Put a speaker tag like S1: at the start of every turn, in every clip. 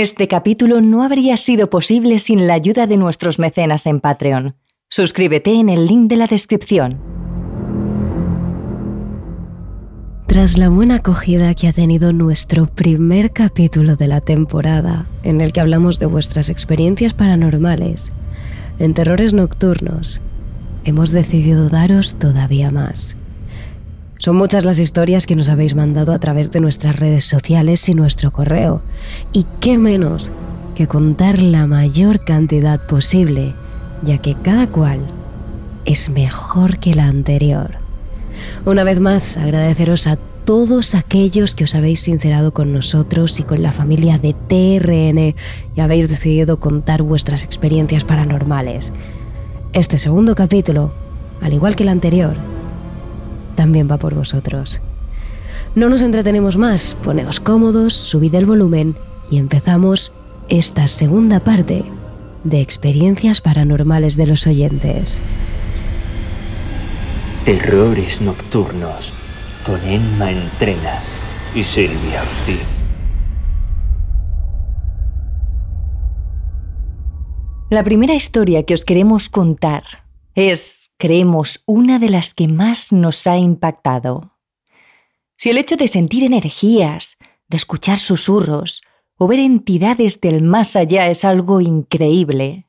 S1: Este capítulo no habría sido posible sin la ayuda de nuestros mecenas en Patreon. Suscríbete en el link de la descripción.
S2: Tras la buena acogida que ha tenido nuestro primer capítulo de la temporada, en el que hablamos de vuestras experiencias paranormales, en terrores nocturnos, hemos decidido daros todavía más. Son muchas las historias que nos habéis mandado a través de nuestras redes sociales y nuestro correo. Y qué menos que contar la mayor cantidad posible, ya que cada cual es mejor que la anterior. Una vez más, agradeceros a todos aquellos que os habéis sincerado con nosotros y con la familia de TRN y habéis decidido contar vuestras experiencias paranormales. Este segundo capítulo, al igual que el anterior, también va por vosotros. No nos entretenemos más, poneos cómodos, subid el volumen y empezamos esta segunda parte de experiencias paranormales de los oyentes.
S3: Terrores nocturnos con Emma Entrena y Silvia Ortiz.
S1: La primera historia que os queremos contar es creemos, una de las que más nos ha impactado. Si el hecho de sentir energías, de escuchar susurros o ver entidades del más allá es algo increíble,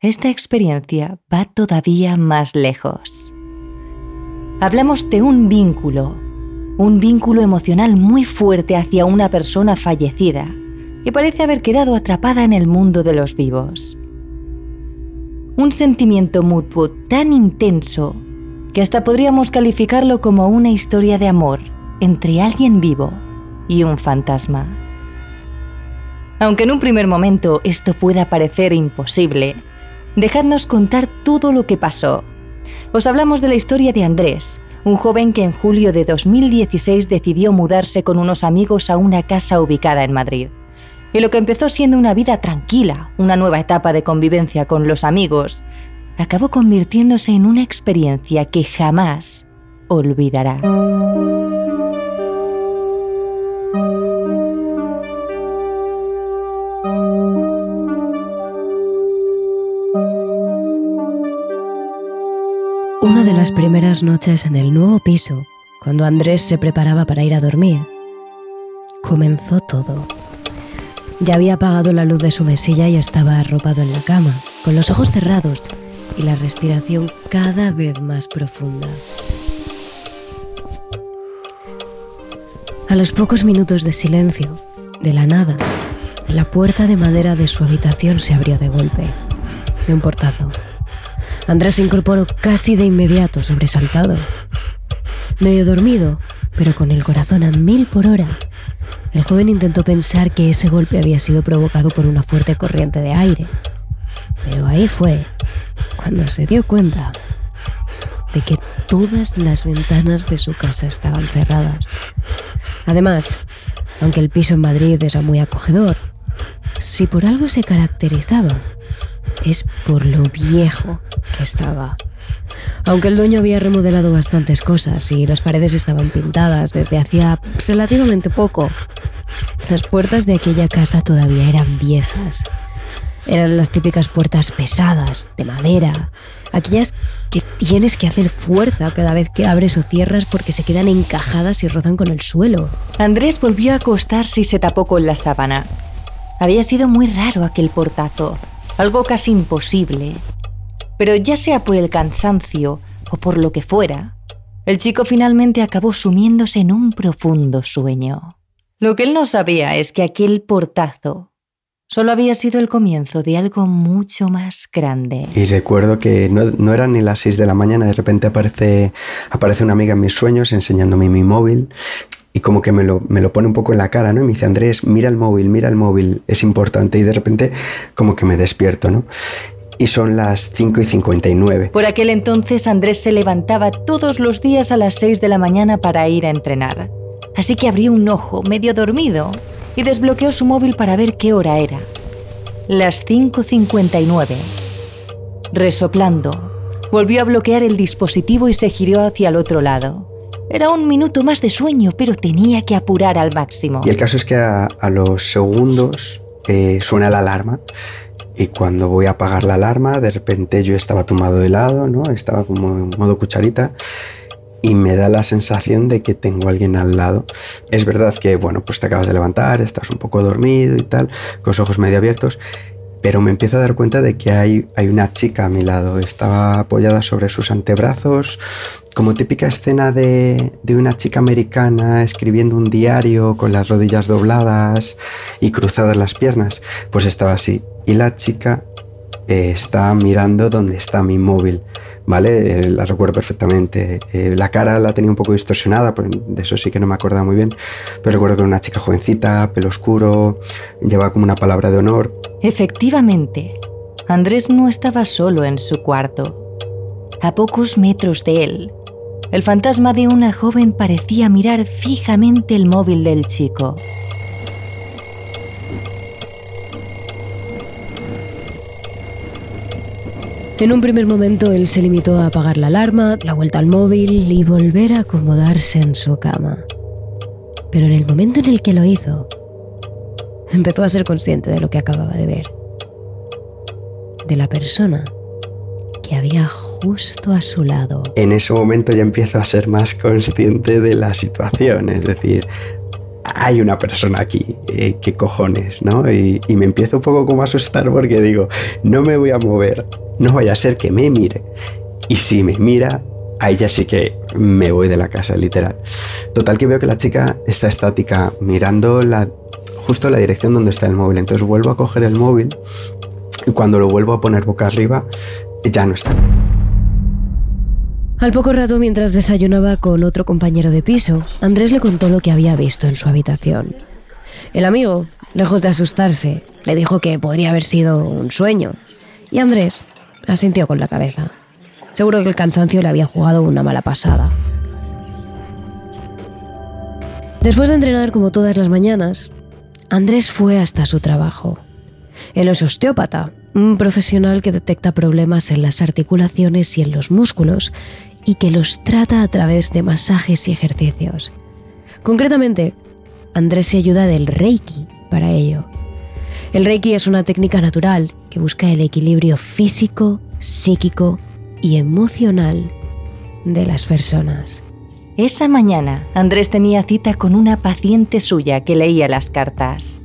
S1: esta experiencia va todavía más lejos. Hablamos de un vínculo, un vínculo emocional muy fuerte hacia una persona fallecida que parece haber quedado atrapada en el mundo de los vivos un sentimiento mutuo tan intenso que hasta podríamos calificarlo como una historia de amor entre alguien vivo y un fantasma. Aunque en un primer momento esto pueda parecer imposible, dejadnos contar todo lo que pasó. Os hablamos de la historia de Andrés, un joven que en julio de 2016 decidió mudarse con unos amigos a una casa ubicada en Madrid y lo que empezó siendo una vida tranquila, una nueva etapa de convivencia con los amigos, acabó convirtiéndose en una experiencia que jamás olvidará.
S2: Una de las primeras noches en el nuevo piso, cuando Andrés se preparaba para ir a dormir, comenzó todo. Ya había apagado la luz de su mesilla y estaba arropado en la cama, con los ojos cerrados y la respiración cada vez más profunda. A los pocos minutos de silencio, de la nada, la puerta de madera de su habitación se abrió de golpe, de un portazo. Andrés se incorporó casi de inmediato, sobresaltado. Medio dormido, pero con el corazón a mil por hora, el joven intentó pensar que ese golpe había sido provocado por una fuerte corriente de aire. Pero ahí fue cuando se dio cuenta de que todas las ventanas de su casa estaban cerradas. Además, aunque el piso en Madrid era muy acogedor, si por algo se caracterizaba, es por lo viejo que estaba. Aunque el dueño había remodelado bastantes cosas y las paredes estaban pintadas desde hacía relativamente poco, las puertas de aquella casa todavía eran viejas. Eran las típicas puertas pesadas, de madera, aquellas que tienes que hacer fuerza cada vez que abres o cierras porque se quedan encajadas y rozan con el suelo.
S1: Andrés volvió a acostarse y se tapó con la sábana. Había sido muy raro aquel portazo, algo casi imposible. Pero ya sea por el cansancio o por lo que fuera, el chico finalmente acabó sumiéndose en un profundo sueño. Lo que él no sabía es que aquel portazo solo había sido el comienzo de algo mucho más grande.
S4: Y recuerdo que no, no eran ni las 6 de la mañana, de repente aparece, aparece una amiga en mis sueños enseñándome mi móvil y como que me lo, me lo pone un poco en la cara, ¿no? Y me dice, Andrés, mira el móvil, mira el móvil, es importante. Y de repente como que me despierto, ¿no? Y son las 5 y 59.
S1: Por aquel entonces Andrés se levantaba todos los días a las 6 de la mañana para ir a entrenar así que abrió un ojo, medio dormido, y desbloqueó su móvil para ver qué hora era. Las 5.59. Resoplando, volvió a bloquear el dispositivo y se giró hacia el otro lado. Era un minuto más de sueño, pero tenía que apurar al máximo.
S4: Y el caso es que a, los segundos eh, suena la alarma y cuando voy a apagar la alarma, de repente yo estaba tumbado de lado, ¿no? Estaba como en modo cucharita y me da la sensación de que tengo a alguien al lado. Es verdad que, bueno, pues te acabas de levantar, estás un poco dormido y tal, con los ojos medio abiertos, pero me empiezo a dar cuenta de que hay, hay una chica a mi lado. Estaba apoyada sobre sus antebrazos, como típica escena de, de, una chica americana escribiendo un diario con las rodillas dobladas y cruzadas las piernas. Pues estaba así. Y la chica eh, está mirando donde está mi móvil. ¿vale? Eh, la recuerdo perfectamente. Eh, la cara la tenía un poco distorsionada, pues de eso sí que no me acordaba muy bien, pero recuerdo que era una chica jovencita, pelo oscuro, llevaba como una palabra de honor.
S1: Efectivamente, Andrés no estaba solo en su cuarto. A pocos metros de él, el fantasma de una joven parecía mirar fijamente el móvil del chico.
S2: En un primer momento él se limitó a apagar la alarma, la vuelta al móvil y volver a acomodarse en su cama. Pero en el momento en el que lo hizo, empezó a ser consciente de lo que acababa de ver. De la persona que había justo a su lado.
S4: En ese momento ya empiezo a ser más consciente de la situación, es decir, hay una persona aquí, eh, qué cojones, ¿no? Y, y, me empiezo un poco como a asustar porque digo, no me voy a mover, no vaya a ser que me mire. Y si me mira, ahí ya sí que me voy de la casa, literal. Total que veo que la chica está estática, mirando la, justo la dirección donde está el móvil. Entonces vuelvo a coger el móvil y cuando lo vuelvo a poner boca arriba, ya no está.
S2: Al poco rato, mientras desayunaba con otro compañero de piso, Andrés le contó lo que había visto en su habitación. El amigo, lejos de asustarse, le dijo que podría haber sido un sueño. Y Andrés asintió con la cabeza. Seguro que el cansancio le había jugado una mala pasada. Después de entrenar como todas las mañanas, Andrés fue hasta su trabajo. Él es osteópata, un profesional que detecta problemas en las articulaciones y en los músculos y que los trata a través de masajes y ejercicios. Concretamente, Andrés se ayuda del Reiki para ello. El Reiki es una técnica natural que busca el equilibrio físico, psíquico y emocional de las personas.
S1: Esa mañana, Andrés tenía cita con una paciente suya que leía las cartas.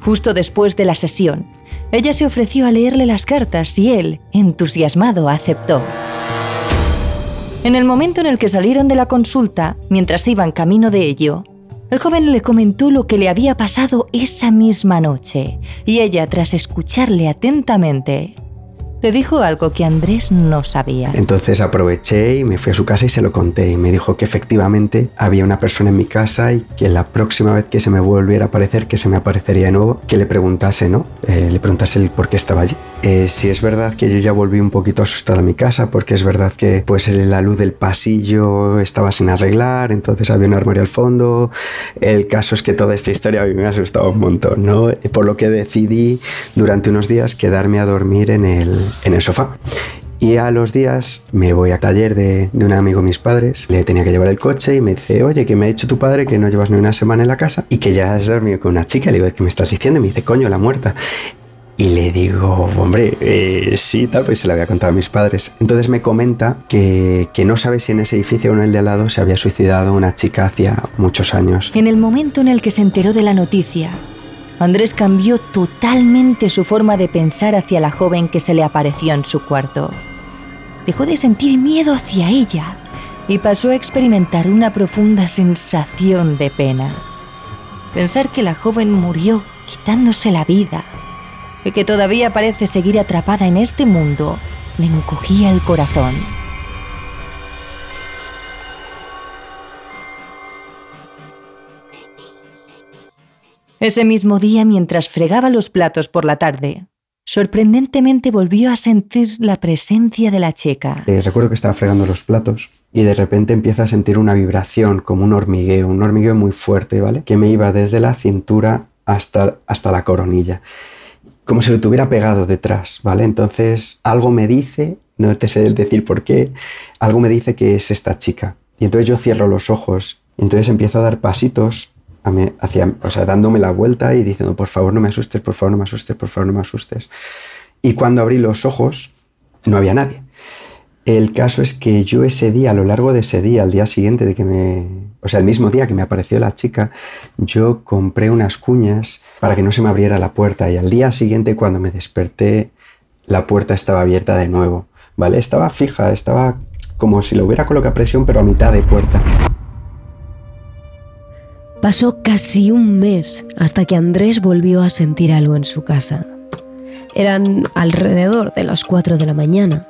S1: Justo después de la sesión, ella se ofreció a leerle las cartas y él, entusiasmado, aceptó. En el momento en el que salieron de la consulta, mientras iban camino de ello, el joven le comentó lo que le había pasado esa misma noche, y ella, tras escucharle atentamente, le dijo algo que Andrés no sabía.
S4: Entonces aproveché y me fui a su casa y se lo conté y me dijo que efectivamente había una persona en mi casa y que la próxima vez que se me volviera a aparecer, que se me aparecería de nuevo, que le preguntase, ¿no? Eh, le preguntase por qué estaba allí. Eh, si es verdad que yo ya volví un poquito asustado a mi casa porque es verdad que pues la luz del pasillo estaba sin arreglar, entonces había un armario al fondo. El caso es que toda esta historia a mí me ha asustado un montón, ¿no? Por lo que decidí durante unos días quedarme a dormir en el, en el sofá. Y a los días me voy al taller de, un amigo de mis padres, le tenía que llevar el coche y me dice, oye, que me ha dicho tu padre que no llevas ni una semana en la casa y que ya has dormido con una chica. Le digo, ¿qué me estás diciendo? Y me dice, coño, la muerta. Y le digo, hombre, eh, sí, tal, pues se lo había contado a mis padres. Entonces me comenta que, que, no sabe si en ese edificio o en el de al lado se había suicidado una chica hacía muchos años.
S1: En el momento en el que se enteró de la noticia, Andrés cambió totalmente su forma de pensar hacia la joven que se le apareció en su cuarto. Dejó de sentir miedo hacia ella y pasó a experimentar una profunda sensación de pena. Pensar que la joven murió quitándose la vida y que todavía parece seguir atrapada en este mundo le encogía el corazón. Ese mismo día, mientras fregaba los platos por la tarde, sorprendentemente volvió a sentir la presencia de la chica.
S4: Eh, recuerdo que estaba fregando los platos y de repente empieza a sentir una vibración, como un hormigueo, un hormigueo muy fuerte, ¿vale? Que me iba desde la cintura hasta, hasta la coronilla. Como si lo tuviera pegado detrás, ¿vale? Entonces algo me dice, no te sé decir por qué, algo me dice que es esta chica. Y entonces yo cierro los ojos y entonces empiezo a dar pasitos hacia, o sea, dándome la vuelta y diciendo, por favor no me asustes, por favor no me asustes, por favor no me asustes. Y cuando abrí los ojos, no había nadie. El caso es que yo ese día, a lo largo de ese día, al día siguiente de que me... O sea, el mismo día que me apareció la chica, yo compré unas cuñas para que no se me abriera la puerta y al día siguiente cuando me desperté, la puerta estaba abierta de nuevo, ¿vale? Estaba fija, estaba como si lo hubiera colocado presión pero a mitad de puerta.
S2: Pasó casi un mes hasta que Andrés volvió a sentir algo en su casa. Eran alrededor de las 4 de la mañana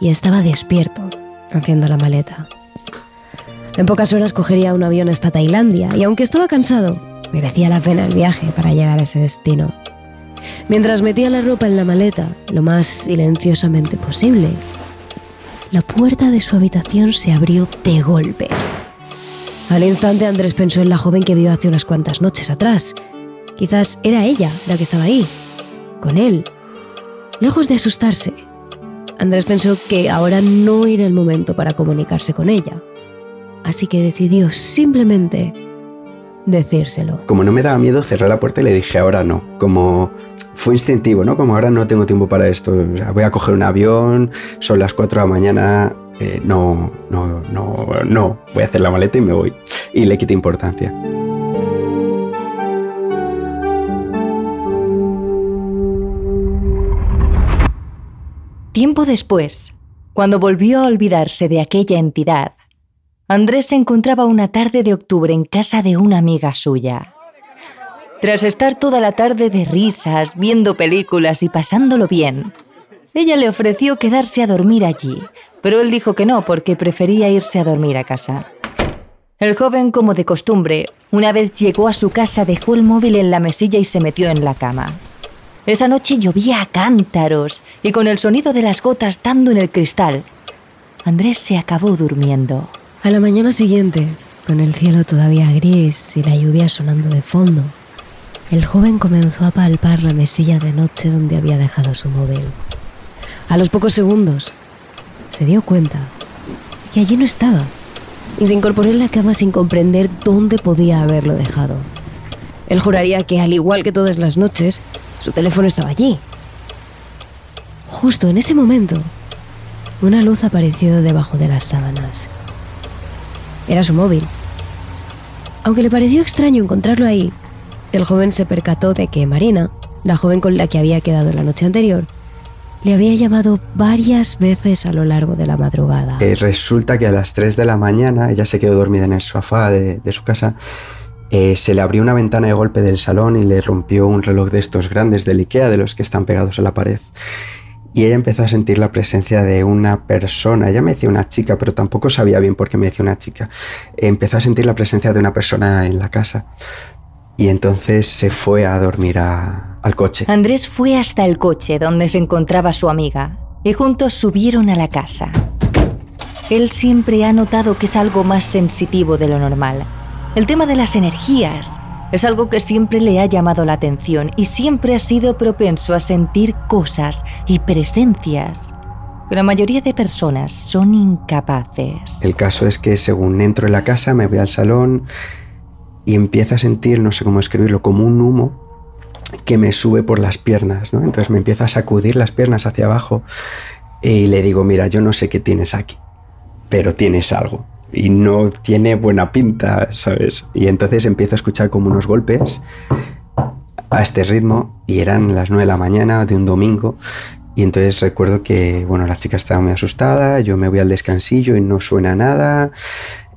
S2: y estaba despierto, haciendo la maleta. En pocas horas cogería un avión hasta Tailandia y aunque estaba cansado, merecía la pena el viaje para llegar a ese destino. Mientras metía la ropa en la maleta, lo más silenciosamente posible, la puerta de su habitación se abrió de golpe. Al instante Andrés pensó en la joven que vio hace unas cuantas noches atrás. Quizás era ella la que estaba ahí, con él. Lejos de asustarse, Andrés pensó que ahora no era el momento para comunicarse con ella. Así que decidió simplemente decírselo.
S4: Como no me daba miedo, cerré la puerta y le dije ahora no. Como fue instintivo, ¿no? Como ahora no tengo tiempo para esto. voy a coger un avión, son las 4 de la mañana. Eh, no, no, no, no. Voy a hacer la maleta y me voy. Y le quité importancia.
S1: Tiempo después, cuando volvió a olvidarse de aquella entidad, Andrés se encontraba una tarde de octubre en casa de una amiga suya. Tras estar toda la tarde de risas, viendo películas y pasándolo bien, ella le ofreció quedarse a dormir allí, pero él dijo que no porque prefería irse a dormir a casa. El joven, como de costumbre, una vez llegó a su casa dejó el móvil en la mesilla y se metió en la cama. Esa noche llovía a cántaros y con el sonido de las gotas dando en el cristal, Andrés se acabó durmiendo.
S2: A la mañana siguiente, con el cielo todavía gris y la lluvia sonando de fondo, el joven comenzó a palpar la mesilla de noche donde había dejado su móvil. A los pocos segundos, se dio cuenta que allí no estaba y se incorporó en la cama sin comprender dónde podía haberlo dejado. Él juraría que, al igual que todas las noches, su teléfono estaba allí. Justo en ese momento, una luz apareció debajo de las sábanas. Era su móvil. Aunque le pareció extraño encontrarlo ahí, el joven se percató de que Marina, la joven con la que había quedado la noche anterior, le había llamado varias veces a lo largo de la madrugada.
S4: Eh, resulta que a las 3 de la mañana ella se quedó dormida en el sofá de su casa eh, se le abrió una ventana de golpe del salón y le rompió un reloj de estos grandes del Ikea, de los que están pegados a la pared. Y ella empezó a sentir la presencia de una persona. Ella me decía una chica, pero tampoco sabía bien por qué me decía una chica. Empezó a sentir la presencia de una persona en la casa. Y entonces se fue a dormir al coche.
S1: Andrés fue hasta el coche donde se encontraba su amiga y juntos subieron a la casa. Él siempre ha notado que es algo más sensitivo de lo normal el tema de las energías es algo que siempre le ha llamado la atención y siempre ha sido propenso a sentir cosas y presencias que la mayoría de personas son incapaces.
S4: El caso es que según entro en la casa me voy al salón y empiezo a sentir, no sé cómo escribirlo, como un humo que me sube por las piernas, ¿no? Entonces me empieza a sacudir las piernas hacia abajo y le digo, mira, yo no sé qué tienes aquí, pero tienes algo y no tiene buena pinta, ¿sabes? Y entonces empiezo a escuchar como unos golpes a este ritmo y eran las 9 de la mañana de un domingo y entonces recuerdo que, bueno, la chica estaba muy asustada, yo me voy al descansillo y no suena nada,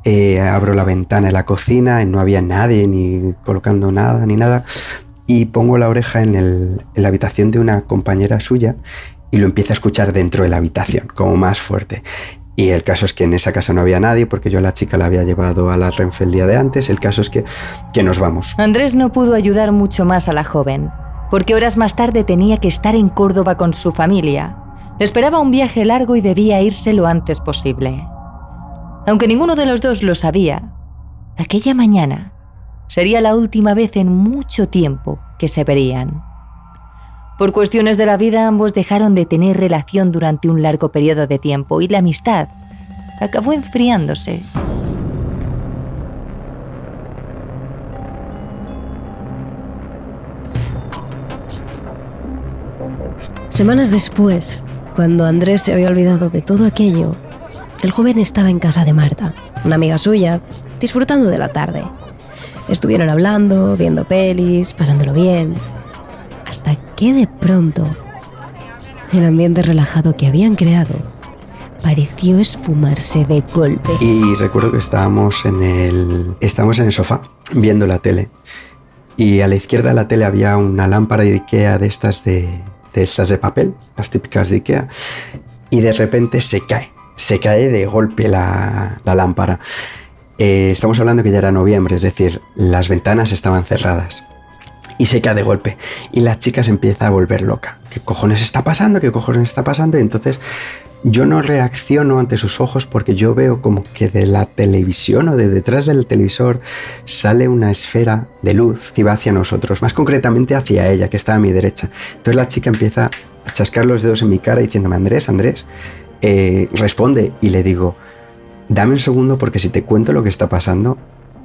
S4: eh, abro la ventana de la cocina no había nadie ni colocando nada ni nada y pongo la oreja en, en la habitación de una compañera suya y lo empiezo a escuchar dentro de la habitación, como más fuerte. Y el caso es que en esa casa no había nadie porque yo a la chica la había llevado a la Renfe el día de antes. El caso es que, que nos vamos.
S1: Andrés no pudo ayudar mucho más a la joven, porque horas más tarde tenía que estar en Córdoba con su familia. Le esperaba un viaje largo y debía irse lo antes posible. Aunque ninguno de los dos lo sabía, aquella mañana sería la última vez en mucho tiempo que se verían. Por cuestiones de la vida ambos dejaron de tener relación durante un largo periodo de tiempo y la amistad acabó enfriándose.
S2: Semanas después, cuando Andrés se había olvidado de todo aquello, el joven estaba en casa de Marta, una amiga suya, disfrutando de la tarde. Estuvieron hablando, viendo pelis, pasándolo bien, hasta que de pronto el ambiente relajado que habían creado pareció esfumarse de golpe.
S4: Y recuerdo que estábamos en el, estábamos en el sofá viendo la tele. Y a la izquierda de la tele había una lámpara de Ikea de estas de, de estas de papel, las típicas de Ikea. Y de repente se cae, se cae de golpe la, lámpara. Eh, estamos hablando que ya era noviembre, es decir, las ventanas estaban cerradas. Y se cae de golpe. Y la chica se empieza a volver loca. ¿Qué cojones está pasando? ¿Qué cojones está pasando? Y entonces yo no reacciono ante sus ojos porque yo veo como que de la televisión o de detrás del televisor sale una esfera de luz y va hacia nosotros, más concretamente hacia ella, que está a mi derecha. Entonces la chica empieza a chascar los dedos en mi cara diciéndome, Andrés, Andrés, eh, responde y le digo, dame un segundo porque si te cuento lo que está pasando,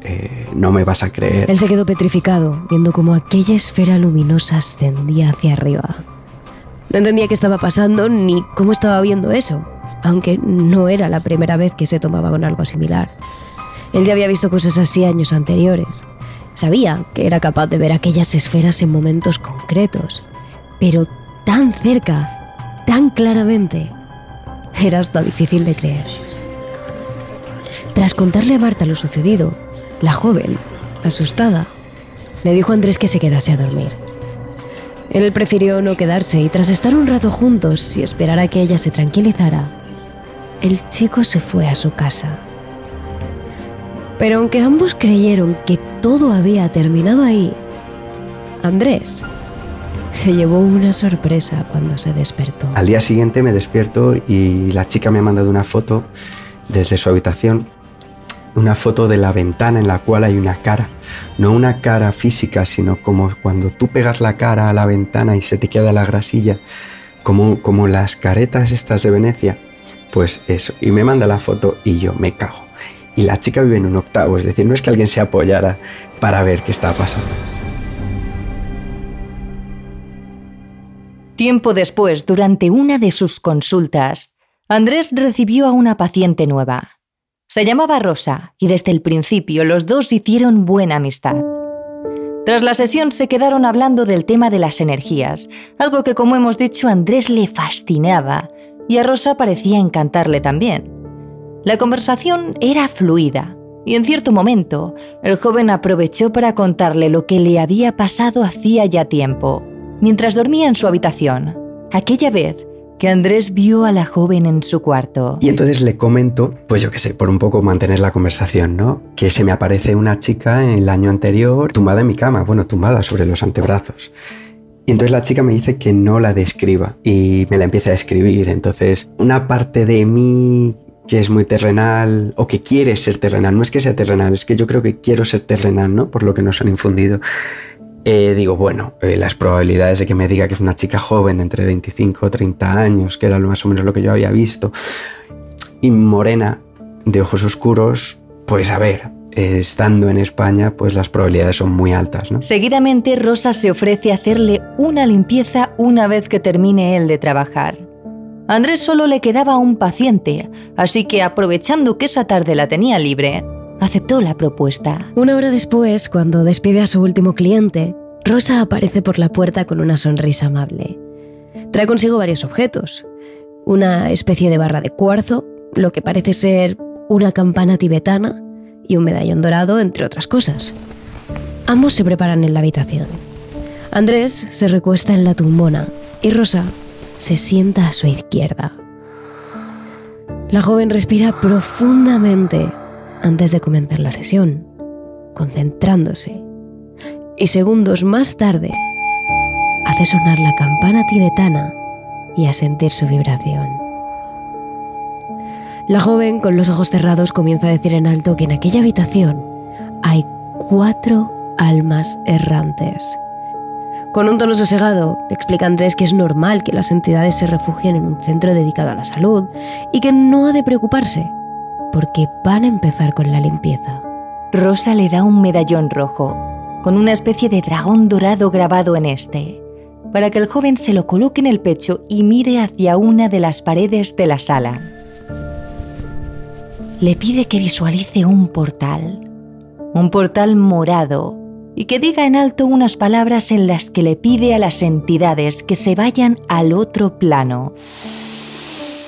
S4: eh, no me vas a creer.
S2: Él se quedó petrificado, viendo cómo aquella esfera luminosa ascendía hacia arriba. No entendía qué estaba pasando ni cómo estaba viendo eso, aunque no era la primera vez que se tomaba con algo similar. Él ya había visto cosas así años anteriores. Sabía que era capaz de ver aquellas esferas en momentos concretos, pero tan cerca, tan claramente, era hasta difícil de creer. Tras contarle a Marta lo sucedido, la joven, asustada, le dijo a Andrés que se quedase a dormir. Él prefirió no quedarse y tras estar un rato juntos y esperar a que ella se tranquilizara, el chico se fue a su casa. Pero aunque ambos creyeron que todo había terminado ahí, Andrés se llevó una sorpresa cuando se despertó.
S4: Al día siguiente me despierto y la chica me ha mandado una foto desde su habitación, una foto de la ventana en la cual hay una cara, no una cara física, sino como cuando tú pegas la cara a la ventana y se te queda la grasilla, como, como las caretas estas de Venecia, pues eso, y me manda la foto y yo me cago. Y la chica vive en un octavo, es decir, no es que alguien se apoyara para ver qué estaba pasando.
S1: Tiempo después, durante una de sus consultas, Andrés recibió a una paciente nueva. Se llamaba Rosa y desde el principio los dos hicieron buena amistad. Tras la sesión se quedaron hablando del tema de las energías, algo que como hemos dicho a Andrés le fascinaba y a Rosa parecía encantarle también. La conversación era fluida y en cierto momento el joven aprovechó para contarle lo que le había pasado hacía ya tiempo, mientras dormía en su habitación, aquella vez que Andrés vio a la joven en su cuarto.
S4: Y entonces le comento, pues yo qué sé, por un poco mantener la conversación, ¿no? Que se me aparece una chica en el año anterior tumbada en mi cama, bueno, tumbada sobre los antebrazos. Y entonces la chica me dice que no la describa y me la empieza a escribir. Entonces, una parte de mí que es muy terrenal o que quiere ser terrenal, no es que sea terrenal, es que yo creo que quiero ser terrenal, ¿no? Por lo que nos han infundido. Eh, digo, bueno, eh, las probabilidades de que me diga que es una chica joven entre 25 o 30 años, que era más o menos lo que yo había visto, y morena, de ojos oscuros, pues a ver, eh, estando en España, pues las probabilidades son muy altas.
S1: Seguidamente, Rosa se ofrece a hacerle una limpieza una vez que termine él de trabajar. Andrés solo le quedaba un paciente, así que aprovechando que esa tarde la tenía libre, aceptó la propuesta.
S2: Una hora después, cuando despide a su último cliente, Rosa aparece por la puerta con una sonrisa amable. Trae consigo varios objetos. Una especie de barra de cuarzo, lo que parece ser una campana tibetana y un medallón dorado, entre otras cosas. Ambos se preparan en la habitación. Andrés se recuesta en la tumbona y Rosa se sienta a su izquierda. La joven respira profundamente antes de comenzar la sesión, concentrándose. Y segundos más tarde, hace sonar la campana tibetana y a sentir su vibración. La joven, con los ojos cerrados, comienza a decir en alto que en aquella habitación hay cuatro almas errantes. Con un tono sosegado, explica Andrés que es normal que las entidades se refugien en un centro dedicado a la salud y que no ha de preocuparse, porque van a empezar con la limpieza.
S1: Rosa le da un medallón rojo, con una especie de dragón dorado grabado en este. para que el joven se lo coloque en el pecho y mire hacia una de las paredes de la sala. Le pide que visualice un portal, un portal morado, y que diga en alto unas palabras en las que le pide a las entidades que se vayan al otro plano.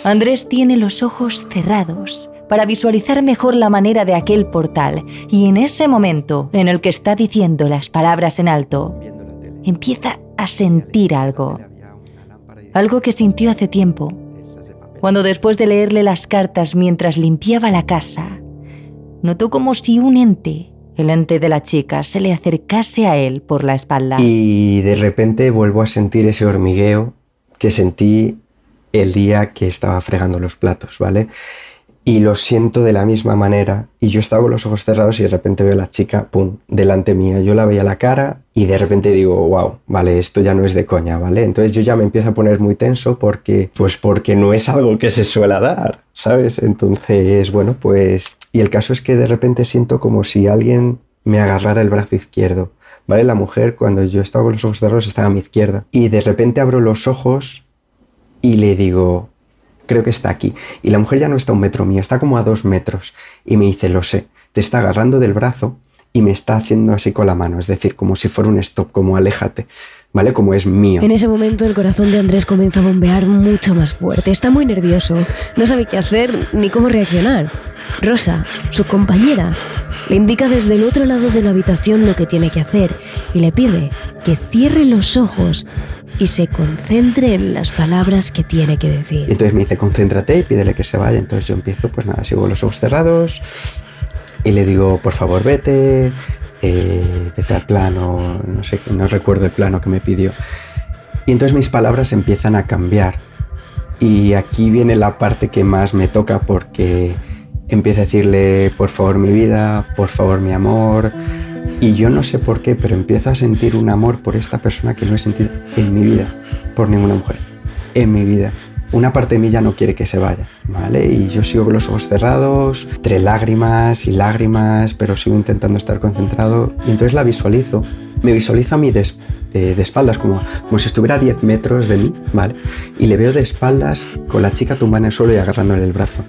S1: Andrés tiene los ojos cerrados para visualizar mejor la manera de aquel portal y en ese momento en el que está diciendo las palabras en alto, empieza a sentir algo. Algo que sintió hace tiempo, cuando después de leerle las cartas mientras limpiaba la casa, notó como si un ente, el ente de la chica, se le acercase a él por la espalda.
S4: Y de repente vuelvo a sentir ese hormigueo que sentí el día que estaba fregando los platos, ¿vale? Y lo siento de la misma manera. Y yo estaba con los ojos cerrados y de repente veo a la chica, ¡pum!, delante mía. Yo la veía la cara y de repente digo, wow, vale, esto ya no es de coña, ¿vale? Entonces yo ya me empiezo a poner muy tenso porque, pues porque no es algo que se suele dar, ¿sabes? Entonces, bueno, pues... Y el caso es que de repente siento como si alguien me agarrara el brazo izquierdo. ¿Vale? La mujer, cuando yo estaba con los ojos cerrados, estaba a mi izquierda. Y de repente abro los ojos y le digo, creo que está aquí. Y la mujer ya no está a un metro mío, está como a dos metros. Y me dice, lo sé, te está agarrando del brazo y me está haciendo así con la mano, es decir, como si fuera un stop, como aléjate, ¿vale? Como es mío.
S2: En ese momento el corazón de Andrés comienza a bombear mucho más fuerte, está muy nervioso, no sabe qué hacer ni cómo reaccionar. Rosa, su compañera, le indica desde el otro lado de la habitación lo que tiene que hacer y le pide que cierre los ojos y se concentre en las palabras que tiene que decir.
S4: entonces me dice, concéntrate y pídele que se vaya. Entonces yo empiezo, pues nada, sigo los ojos cerrados y le digo, por favor, vete, eh, vete al plano, no sé, no recuerdo el plano que me pidió. Y entonces mis palabras empiezan a cambiar. Y aquí viene la parte que más me toca porque empiezo a decirle, por favor, mi vida, por favor, mi amor, y yo no sé por qué, pero empiezo a sentir un amor por esta persona que no he sentido en mi vida, por ninguna mujer, en mi vida. Una parte de mí ya no quiere que se vaya, ¿vale? Y yo sigo con los ojos cerrados, entre lágrimas y lágrimas, pero sigo intentando estar concentrado. Y entonces la visualizo. Me visualizo a mí de, eh, de espaldas, como, como si estuviera a 10 metros de mí, ¿vale? Y le veo de espaldas con la chica tumbada en el suelo y agarrándole el brazo.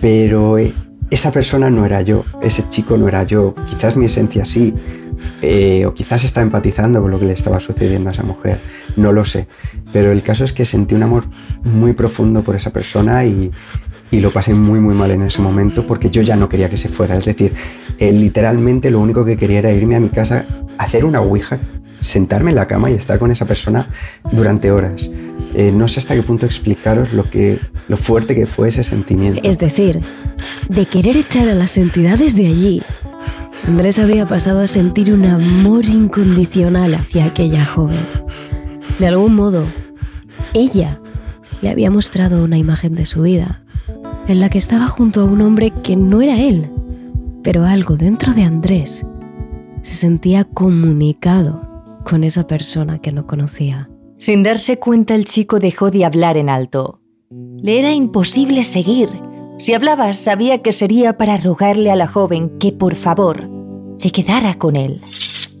S4: Pero eh, esa persona no era yo, ese chico no era yo, quizás mi esencia sí, eh, o quizás está empatizando con lo que le estaba sucediendo a esa mujer, no lo sé, pero el caso es que sentí un amor muy profundo por esa persona y, lo pasé muy muy mal en ese momento porque yo ya no quería que se fuera, es decir, eh, literalmente lo único que quería era irme a mi casa, hacer una ouija, sentarme en la cama y estar con esa persona durante horas. Eh, no sé hasta qué punto explicaros lo, que, lo fuerte que fue ese sentimiento.
S2: Es decir, de querer echar a las entidades de allí, Andrés había pasado a sentir un amor incondicional hacia aquella joven. De algún modo, ella le había mostrado una imagen de su vida, en la que estaba junto a un hombre que no era él, pero algo dentro de Andrés se sentía comunicado con esa persona que no conocía.
S1: Sin darse cuenta el chico dejó de hablar en alto. Le era imposible seguir. Si hablaba sabía que sería para rogarle a la joven que por favor se quedara con él.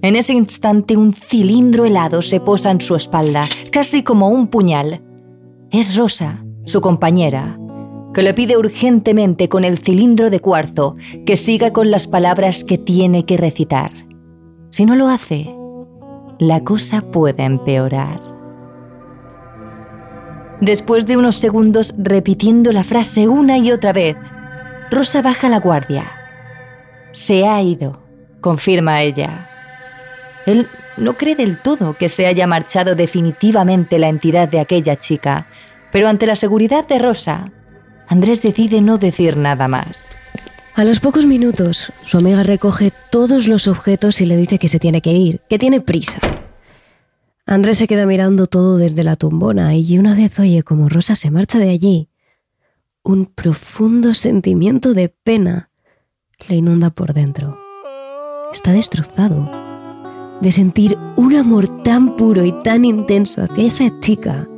S1: En ese instante un cilindro helado se posa en su espalda, casi como un puñal. Es Rosa, su compañera, que le pide urgentemente con el cilindro de cuarzo que siga con las palabras que tiene que recitar. Si no lo hace, la cosa puede empeorar. Después de unos segundos repitiendo la frase una y otra vez, Rosa baja la guardia. Se ha ido, confirma ella. Él no cree del todo que se haya marchado definitivamente la entidad de aquella chica, pero ante la seguridad de Rosa, Andrés decide no decir nada más.
S2: A los pocos minutos, su amiga recoge todos los objetos y le dice que se tiene que ir, que tiene prisa. Andrés se queda mirando todo desde la tumbona y una vez oye como Rosa se marcha de allí, un profundo sentimiento de pena le inunda por dentro. Está destrozado de sentir un amor tan puro y tan intenso hacia esa chica.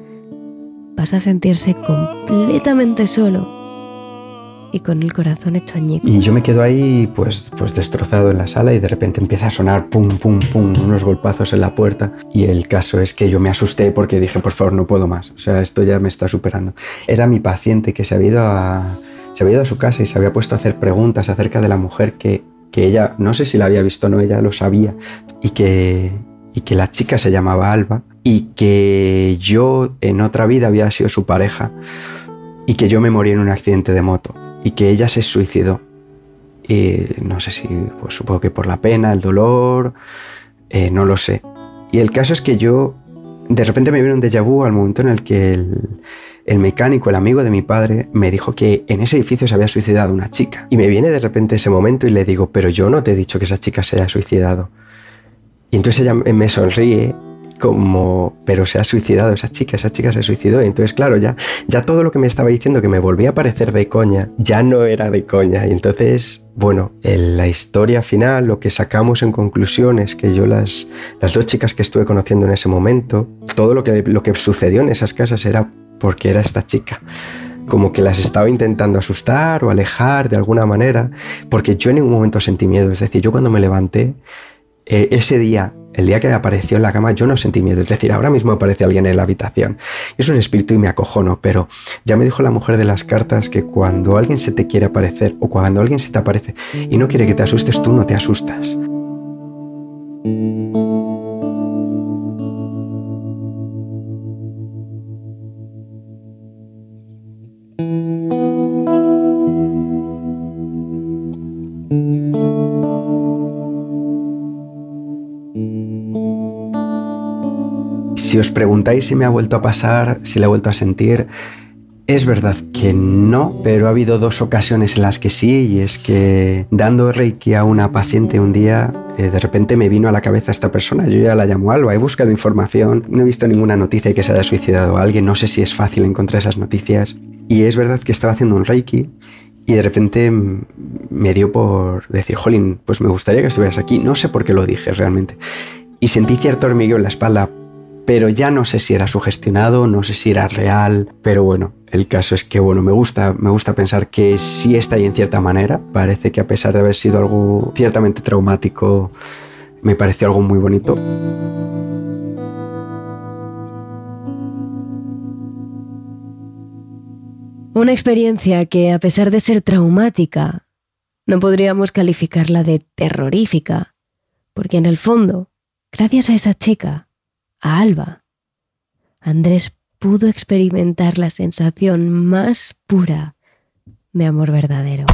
S2: Pasa a sentirse completamente solo y con el corazón hecho añicos.
S4: Y yo me quedo ahí pues, pues destrozado en la sala y de repente empieza a sonar pum, pum, pum, unos golpazos en la puerta. Y el caso es que yo me asusté porque dije, por favor, no puedo más. O sea, esto ya me está superando. Era mi paciente que se había ido a, se había ido a su casa y se había puesto a hacer preguntas acerca de la mujer que, que ella, no sé si la había visto o no, ella lo sabía. Y que, y que la chica se llamaba Alba y que yo en otra vida había sido su pareja y que yo me morí en un accidente de moto y que ella se suicidó. Y no sé si, pues supongo que por la pena, el dolor, eh, no lo sé. Y el caso es que yo, de repente me vino un déjà vu al momento en el que el, el mecánico, el amigo de mi padre, me dijo que en ese edificio se había suicidado una chica. Y me viene de repente ese momento y le digo, pero yo no te he dicho que esa chica se haya suicidado. Y entonces ella me sonríe como, pero se ha suicidado esa chica, esa chica se suicidó. Y entonces, claro, ya, ya todo lo que me estaba diciendo que me volvía a parecer de coña, ya no era de coña. Y entonces, bueno, en la historia final, lo que sacamos en conclusión es que yo las, las dos chicas que estuve conociendo en ese momento, todo lo que, lo que sucedió en esas casas era porque era esta chica como que las estaba intentando asustar o alejar de alguna manera, porque yo en ningún momento sentí miedo. Es decir, yo cuando me levanté, eh, ese día el día que apareció en la cama yo no sentí miedo, es decir, ahora mismo aparece alguien en la habitación. Es un espíritu y me acojono, pero ya me dijo la mujer de las cartas que cuando alguien se te quiere aparecer o cuando alguien se te aparece y no quiere que te asustes, tú no te asustas. Si os preguntáis si me ha vuelto a pasar, si le he vuelto a sentir, es verdad que no, pero ha habido dos ocasiones en las que sí, y es que dando Reiki a una paciente un día, eh, de repente me vino a la cabeza esta persona, yo ya la llamo Alba, he buscado información, no he visto ninguna noticia de que se haya suicidado alguien, no sé si es fácil encontrar esas noticias, y es verdad que estaba haciendo un Reiki y de repente me dio por decir, Jolín, pues me gustaría que estuvieras aquí, no sé por qué lo dije realmente, y sentí cierto hormigueo en la espalda pero ya no sé si era sugestionado, no sé si era real, pero bueno, el caso es que bueno, me gusta, me gusta pensar que sí está ahí en cierta manera, parece que a pesar de haber sido algo ciertamente traumático, me pareció algo muy bonito.
S2: Una experiencia que, a pesar de ser traumática, no podríamos calificarla de terrorífica, porque en el fondo, gracias a esa chica, a Alba, Andrés pudo experimentar la sensación más pura de amor verdadero.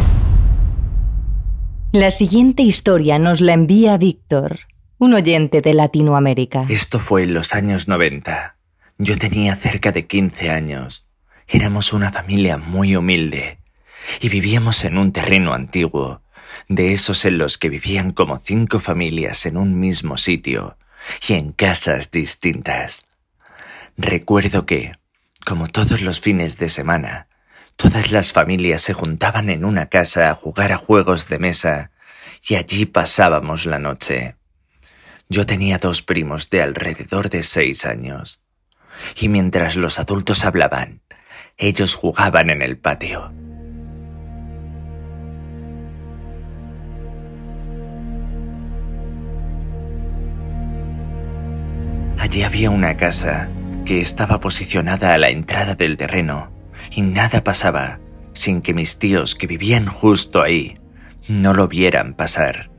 S1: La siguiente historia nos la envía Víctor, un oyente de Latinoamérica.
S5: Esto fue en los años 90. Yo tenía cerca de 15 años. Éramos una familia muy humilde y vivíamos en un terreno antiguo, de esos en los que vivían como cinco familias en un mismo sitio, y en casas distintas. Recuerdo que, como todos los fines de semana, todas las familias se juntaban en una casa a jugar a juegos de mesa y allí pasábamos la noche. Yo tenía dos primos de alrededor de seis años, y mientras los adultos hablaban, ellos jugaban en el patio. Allí había una casa que estaba posicionada a la entrada del terreno y nada pasaba sin que mis tíos que vivían justo ahí no lo vieran pasar.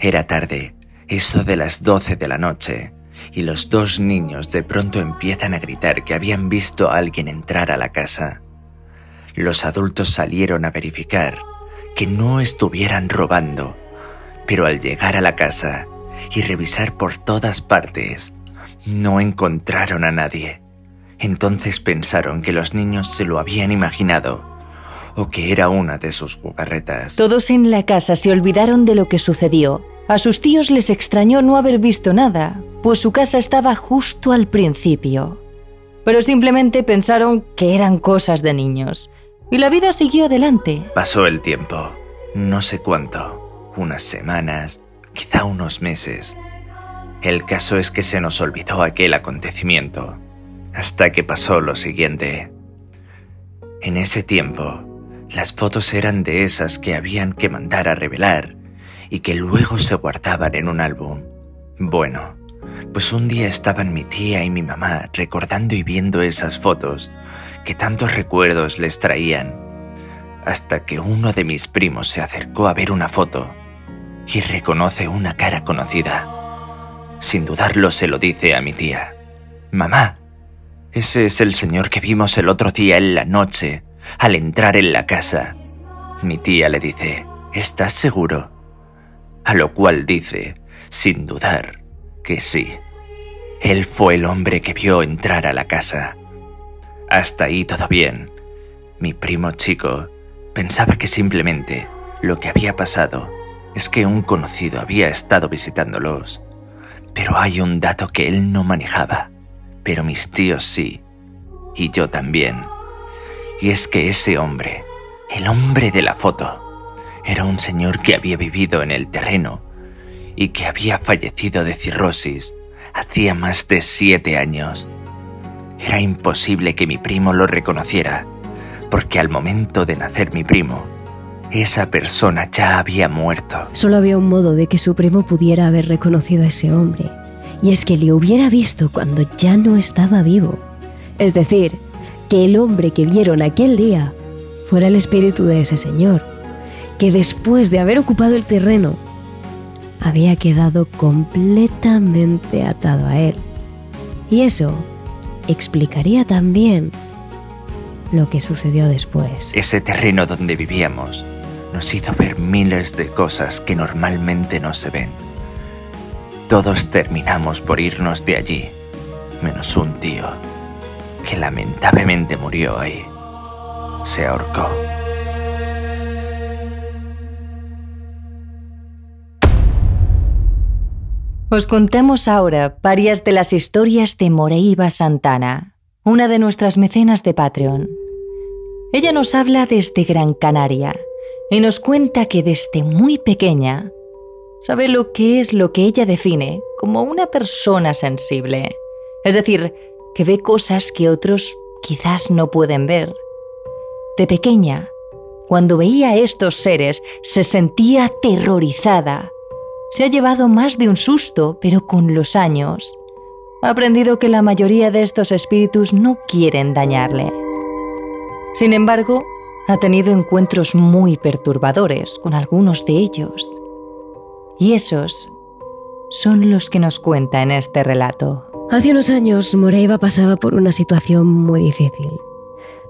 S5: Era tarde, eso de las doce de la noche, y los dos niños de pronto empiezan a gritar que habían visto a alguien entrar a la casa. Los adultos salieron a verificar que no estuvieran robando, pero al llegar a la casa y revisar por todas partes, no encontraron a nadie. Entonces pensaron que los niños se lo habían imaginado o que era una de sus jugarretas.
S1: Todos en la casa se olvidaron de lo que sucedió. A sus tíos les extrañó no haber visto nada, pues su casa estaba justo al principio. Pero simplemente pensaron que eran cosas de niños. Y la vida siguió adelante.
S5: Pasó el tiempo, no sé cuánto, unas semanas, quizá unos meses. El caso es que se nos olvidó aquel acontecimiento, hasta que pasó lo siguiente. En ese tiempo, Las fotos eran de esas que habían que mandar a revelar y que luego se guardaban en un álbum. Bueno, pues un día estaban mi tía y mi mamá recordando y viendo esas fotos que tantos recuerdos les traían, hasta que uno de mis primos se acercó a ver una foto y reconoce una cara conocida. Sin dudarlo se lo dice a mi tía. Mamá, ese es el señor que vimos el otro día en la noche, al entrar en la casa. Mi tía le dice, ¿estás seguro? A lo cual dice, sin dudar, que sí. Él fue el hombre que vio entrar a la casa. Hasta ahí todo bien. Mi primo chico pensaba que simplemente lo que había pasado es que un conocido había estado visitándolos. Pero hay un dato que él no manejaba, pero mis tíos sí, y yo también. Y es que ese hombre, el hombre de la foto, era un señor que había vivido en el terreno y que había fallecido de cirrosis hacía más de siete años. Era imposible que mi primo lo reconociera, porque al momento de nacer mi primo, esa persona ya había muerto.
S2: Solo había un modo de que su primo pudiera haber reconocido a ese hombre, y es que le hubiera visto cuando ya no estaba vivo. Es decir, que el hombre que vieron aquel día fuera el espíritu de ese señor, que después de haber ocupado el terreno había quedado completamente atado a él. Y eso explicaría también lo que sucedió después.
S5: Ese terreno donde vivíamos nos hizo ver miles de cosas que normalmente no se ven. Todos terminamos por irnos de allí, menos un tío, que lamentablemente murió ahí. Se ahorcó.
S1: Os contamos ahora varias de las historias de Moreiva Santana, una de nuestras mecenas de Patreon. Ella nos habla desde Gran Canaria y nos cuenta que desde muy pequeña sabe lo que es lo que ella define como una persona sensible. Es decir, que ve cosas que otros quizás no pueden ver. De pequeña, cuando veía a estos seres, se sentía aterrorizada se ha llevado más de un susto, pero con los años ha aprendido que la mayoría de estos espíritus no quieren dañarle. Sin embargo, ha tenido encuentros muy perturbadores con algunos de ellos. Y esos son los que nos cuenta en este relato.
S2: Hace unos años, Moreiva pasaba por una situación muy difícil.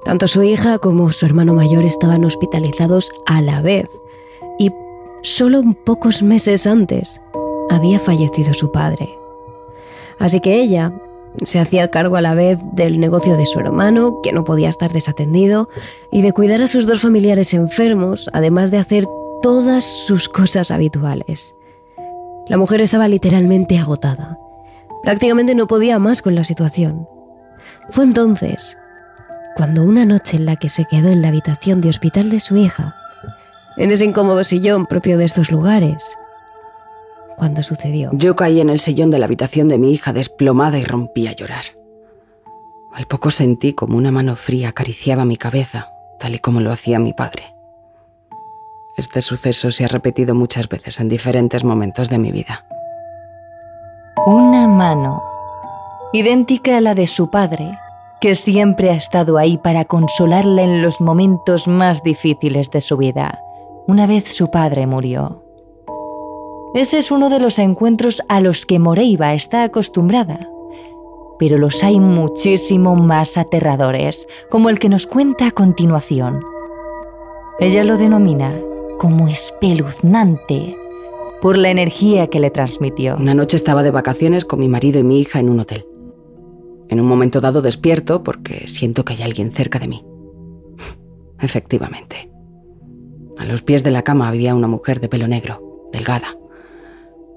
S2: Tanto su hija como su hermano mayor estaban hospitalizados a la vez y solo pocos meses antes había fallecido su padre. Así que ella se hacía cargo a la vez del negocio de su hermano, que no podía estar desatendido, y de cuidar a sus dos familiares enfermos, además de hacer todas sus cosas habituales. La mujer estaba literalmente agotada. Prácticamente no podía más con la situación. Fue entonces cuando una noche en la que se quedó en la habitación de hospital de su hija, en ese incómodo sillón propio de estos lugares. Cuando sucedió.
S6: Yo caí en el sillón de la habitación de mi hija desplomada y rompí a llorar. Al poco sentí como una mano fría acariciaba mi cabeza, tal y como lo hacía mi padre. Este suceso se ha repetido muchas veces en diferentes momentos de mi vida.
S1: Una mano, idéntica a la de su padre, que siempre ha estado ahí para consolarla en los momentos más difíciles de su vida una vez su padre murió. Ese es uno de los encuentros a los que Moreiva está acostumbrada, pero los hay muchísimo más aterradores, como el que nos cuenta a continuación. Ella lo denomina como espeluznante por la energía que le transmitió.
S6: Una noche estaba de vacaciones con mi marido y mi hija en un hotel. En un momento dado despierto porque siento que hay alguien cerca de mí. Efectivamente. A los pies de la cama había una mujer de pelo negro, delgada,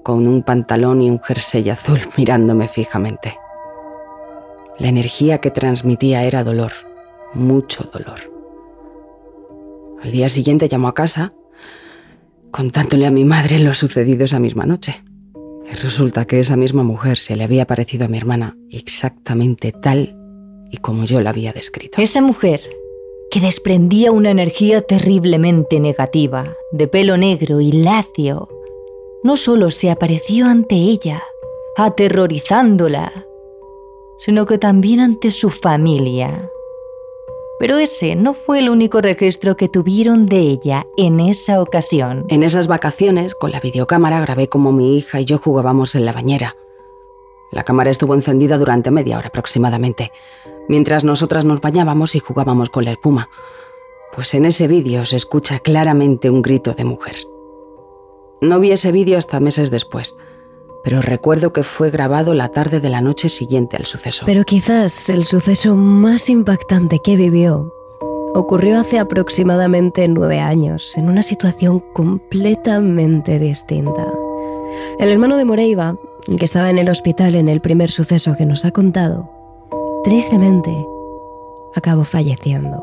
S6: con un pantalón y un jersey azul mirándome fijamente. La energía que transmitía era dolor, mucho dolor. Al día siguiente llamó a casa contándole a mi madre lo sucedido esa misma noche. Y resulta que esa misma mujer se le había parecido a mi hermana exactamente tal y como yo la había descrito.
S1: Esa mujer que desprendía una energía terriblemente negativa, de pelo negro y lacio, no solo se apareció ante ella, aterrorizándola, sino que también ante su familia. Pero ese no fue el único registro que tuvieron de ella en esa ocasión.
S6: En esas vacaciones, con la videocámara, grabé como mi hija y yo jugábamos en la bañera. La cámara estuvo encendida durante media hora aproximadamente, mientras nosotras nos bañábamos y jugábamos con la espuma. Pues en ese vídeo se escucha claramente un grito de mujer. No vi ese vídeo hasta meses después, pero recuerdo que fue grabado la tarde de la noche siguiente al suceso.
S2: Pero quizás el suceso más impactante que vivió ocurrió hace aproximadamente nueve años, en una situación completamente distinta. El hermano de Moreiva que estaba en el hospital en el primer suceso que nos ha contado, tristemente acabó falleciendo.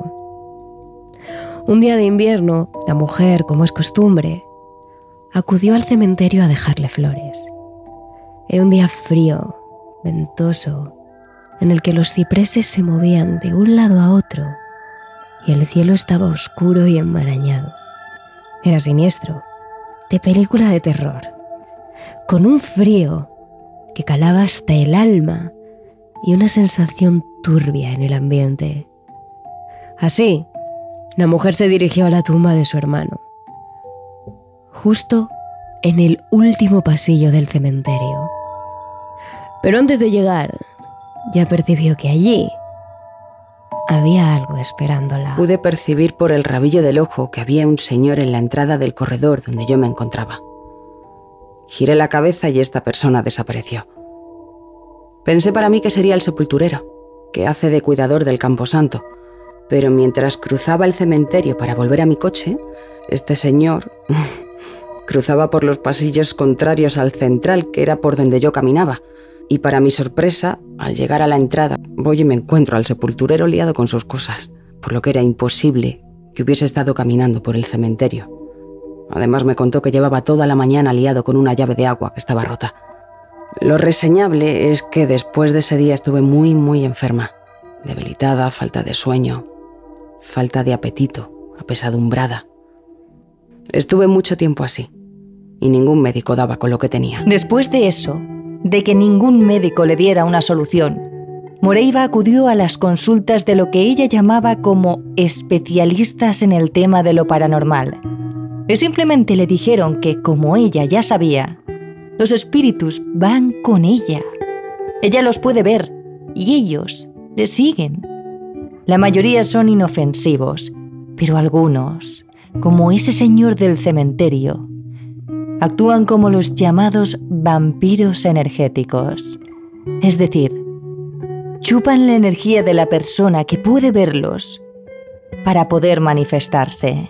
S2: Un día de invierno, la mujer, como es costumbre, acudió al cementerio a dejarle flores. Era un día frío, ventoso, en el que los cipreses se movían de un lado a otro y el cielo estaba oscuro y enmarañado. Era siniestro, de película de terror con un frío que calaba hasta el alma y una sensación turbia en el ambiente. Así, la mujer se dirigió a la tumba de su hermano, justo en el último pasillo del cementerio. Pero antes de llegar, ya percibió que allí había algo esperándola.
S6: Pude percibir por el rabillo del ojo que había un señor en la entrada del corredor donde yo me encontraba. Giré la cabeza y esta persona desapareció. Pensé para mí que sería el sepulturero, que hace de cuidador del camposanto, pero mientras cruzaba el cementerio para volver a mi coche, este señor cruzaba por los pasillos contrarios al central, que era por donde yo caminaba, y para mi sorpresa, al llegar a la entrada, voy y me encuentro al sepulturero liado con sus cosas, por lo que era imposible que hubiese estado caminando por el cementerio. Además me contó que llevaba toda la mañana liado con una llave de agua que estaba rota. Lo reseñable es que después de ese día estuve muy, muy enferma. Debilitada, falta de sueño, falta de apetito, apesadumbrada. Estuve mucho tiempo así, y ningún médico daba con lo que tenía.
S1: Después de eso, de que ningún médico le diera una solución, Moreiva acudió a las consultas de lo que ella llamaba como especialistas en el tema de lo paranormal y simplemente le dijeron que, como ella ya sabía, los espíritus van con ella. Ella los puede ver y ellos le siguen. La mayoría son inofensivos, pero algunos, como ese señor del cementerio, actúan como los llamados vampiros energéticos. Es decir, chupan la energía de la persona que puede verlos para poder manifestarse.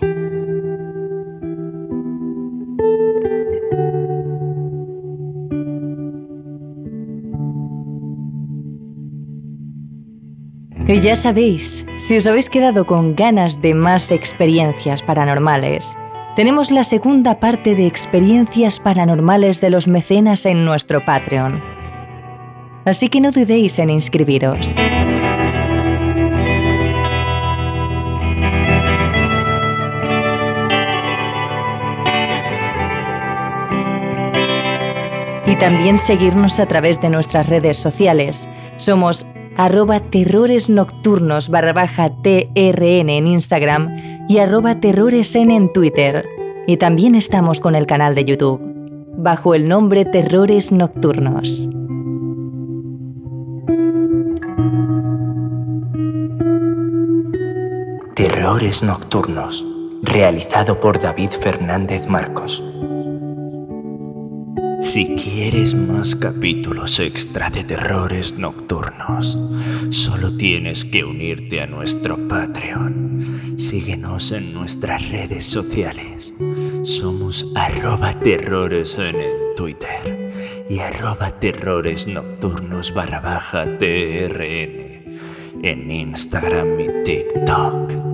S1: Y ya sabéis, si os habéis quedado con ganas de más experiencias paranormales, tenemos la segunda parte de experiencias paranormales de los mecenas en nuestro Patreon. Así que no dudéis en inscribiros. Y también seguirnos a través de nuestras redes sociales. Somos arroba terrores nocturnos barra TRN en Instagram y arroba terroresn en Twitter. Y también estamos con el canal de YouTube, bajo el nombre Terrores Nocturnos.
S5: Terrores Nocturnos, realizado por David Fernández Marcos. Si quieres más capítulos extra de terrores nocturnos, solo tienes que unirte a nuestro Patreon. Síguenos en nuestras redes sociales. Somos arroba terrores en el Twitter y arroba terrores nocturnos barra baja TRN en Instagram y TikTok.